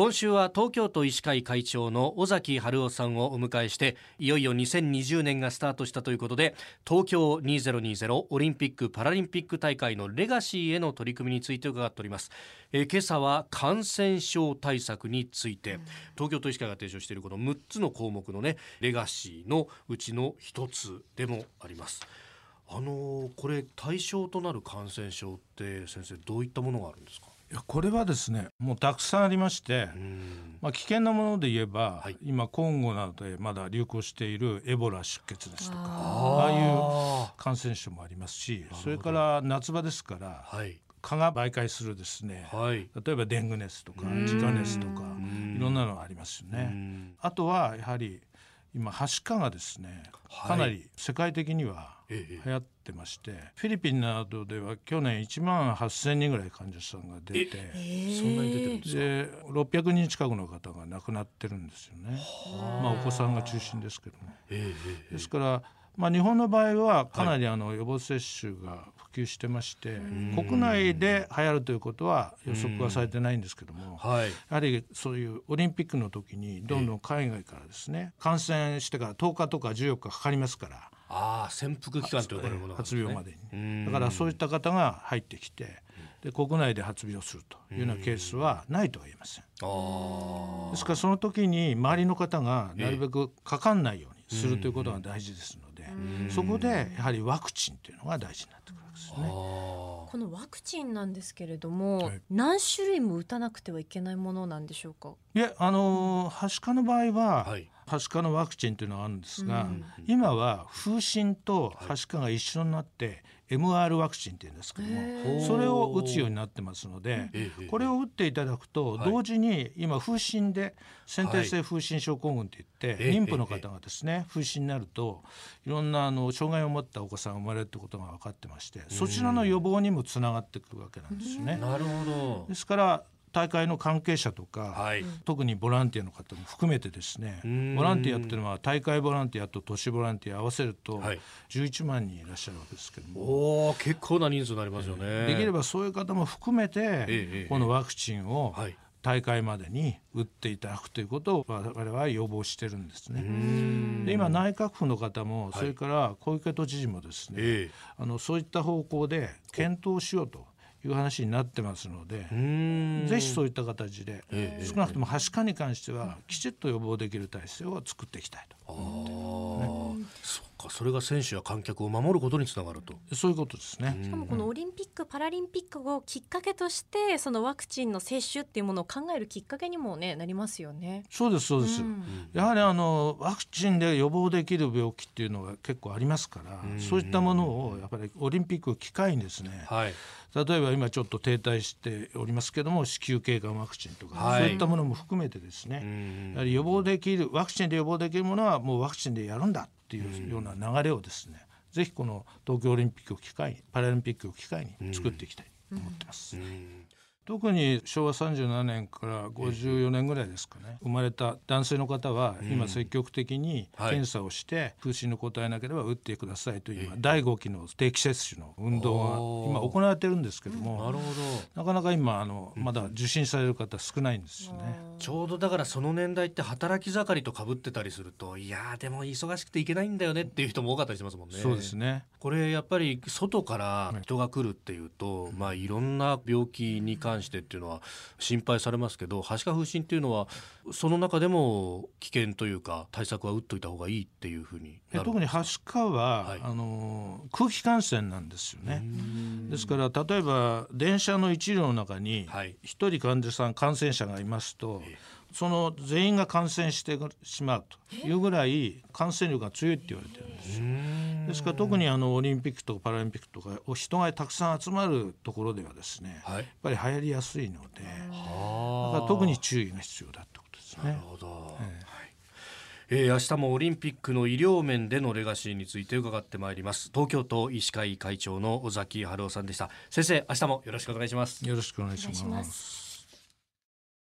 今週は東京都医師会会長の尾崎春夫さんをお迎えしていよいよ2020年がスタートしたということで東京2020オリンピック・パラリンピック大会のレガシーへの取り組みについて伺っております、え、今朝は感染症対策について、東京都医師会が提唱しているこの6つの項目のねレガシーのうちの一つでもあります。あのー、これ対象となる感染症って先生どういったものがあるんですか？やこれはですねもうたくさんありまして、まあ、危険なもので言えば、はい、今コンゴなどでまだ流行しているエボラ出血ですとかああいう感染症もありますしそれから夏場ですから、はい、蚊が媒介するですね、はい、例えばデング熱とかジカ熱とかいろんなのがありますよね。あとはやはり今はしかがですねかなり世界的には流行ってまして、フィリピンなどでは去年1万8,000人ぐらい患者さんが出てそんなに出てるんですか？で600人近くの方が亡くなってるんですよね。まあ、お子さんが中心ですけども。ですからまあ、日本の場合はかなりあの予防接種が普及してまして、はい、国内で流行るということは予測はされてないんですけども、はい、やはりそういうオリンピックの時にどんどん海外からですね感染してから10日とか14日かかりますから。ああ潜伏期間と呼ばれるもの、ね、発病までに。だからそういった方が入ってきてで国内で発病するというようなケースはないとは言えません。ですからその時に周りの方がなるべくかかんないようにするということが大事ですのでそこでやはりワクチンというのが大事になってくるですね。このワクチンなんですけれども、はい、何種類も打たなくてはいけないものなんでしょうか？いやあのはしかの場合は、はい、はしかのワクチンというのがあるん。ですが、うん、今は風疹とはしかが一緒になって MR ワクチンっていうんですけどもそれを打つようになってますのでこれを打っていただくと同時に今風疹で先天性風疹症候群っていって妊婦の方がですね風疹になるといろんなあの障害を持ったお子さんが生まれるってことが分かってましてそちらの予防にもつながってくるわけなんですよね。なるほど。ですから大会の関係者とか、はい、特にボランティアの方も含めてですねボランティアっていうのは大会ボランティアと都市ボランティア合わせると11万人いらっしゃるわけですけども、はい、結構な人数になりますよね、できればそういう方も含めて、このワクチンを、大会までに打っていただくということを我々は要望してるんですね。で今内閣府の方もそれから小池都知事もですね、あのそういった方向で検討しようという話になってますのでぜひそういった形で、少なくともはしかに関してはきちっと予防できる体制を作っていきたいと思ってそっかそれが選手や観客を守ることにつながると。そういうことですね。しかもこのオリンピック・パラリンピックをきっかけとしてそのワクチンの接種っていうものを考えるきっかけにもねなりますよね。そうですそうです、うん、やはりあのワクチンで予防できる病気っていうのが結構ありますから、そういったものをやっぱりオリンピックを機会にですね、はい。例えば今ちょっと停滞しておりますけども子宮頸がんワクチンとか、はい、そういったものも含めてですねやはり予防できるワクチンで予防できるものはもうワクチンでやるんだっていうような流れをですねぜひこの東京オリンピックを機会にパラリンピックを機会に作っていきたいと思ってます。特に昭和37年から54年ぐらいですかね。生まれた男性の方は今積極的に検査をして空診の答えなければ打ってくださいという今第5期の定期接種の運動が今行われてるんですけどもなるほど。なかなか今あのまだ受診される方少ないんですよね。ちょうどだからその年代って働き盛りとかぶってたりするといやでも忙しくていけないんだよねっていう人も多かったりしますもんね。そうですね。これやっぱり外から人が来るっていうと、まあいろんな病気に関してっていうのは心配されますけどはしか風疹っていうのはその中でも危険というか対策は打っといた方がいいっていうふうに特にはしかは、はい、あの空気感染なんですよね。ですから例えば電車の一両の中に一人患者さん感染者がいますと、その全員が感染してしまうというぐらい感染力が強いって言われてるんですよ。ですから特にあのオリンピックとかパラリンピックとか人がたくさん集まるところではですね、はい、やっぱり流行りやすいのでだから特に注意が必要だってことですね。なるほど、えーえー、明日もオリンピックの医療面でのレガシーについて伺ってまいります。東京都医師会会長の尾崎春夫さんでした。先生明日もよろしくお願いします。よろしくお願いします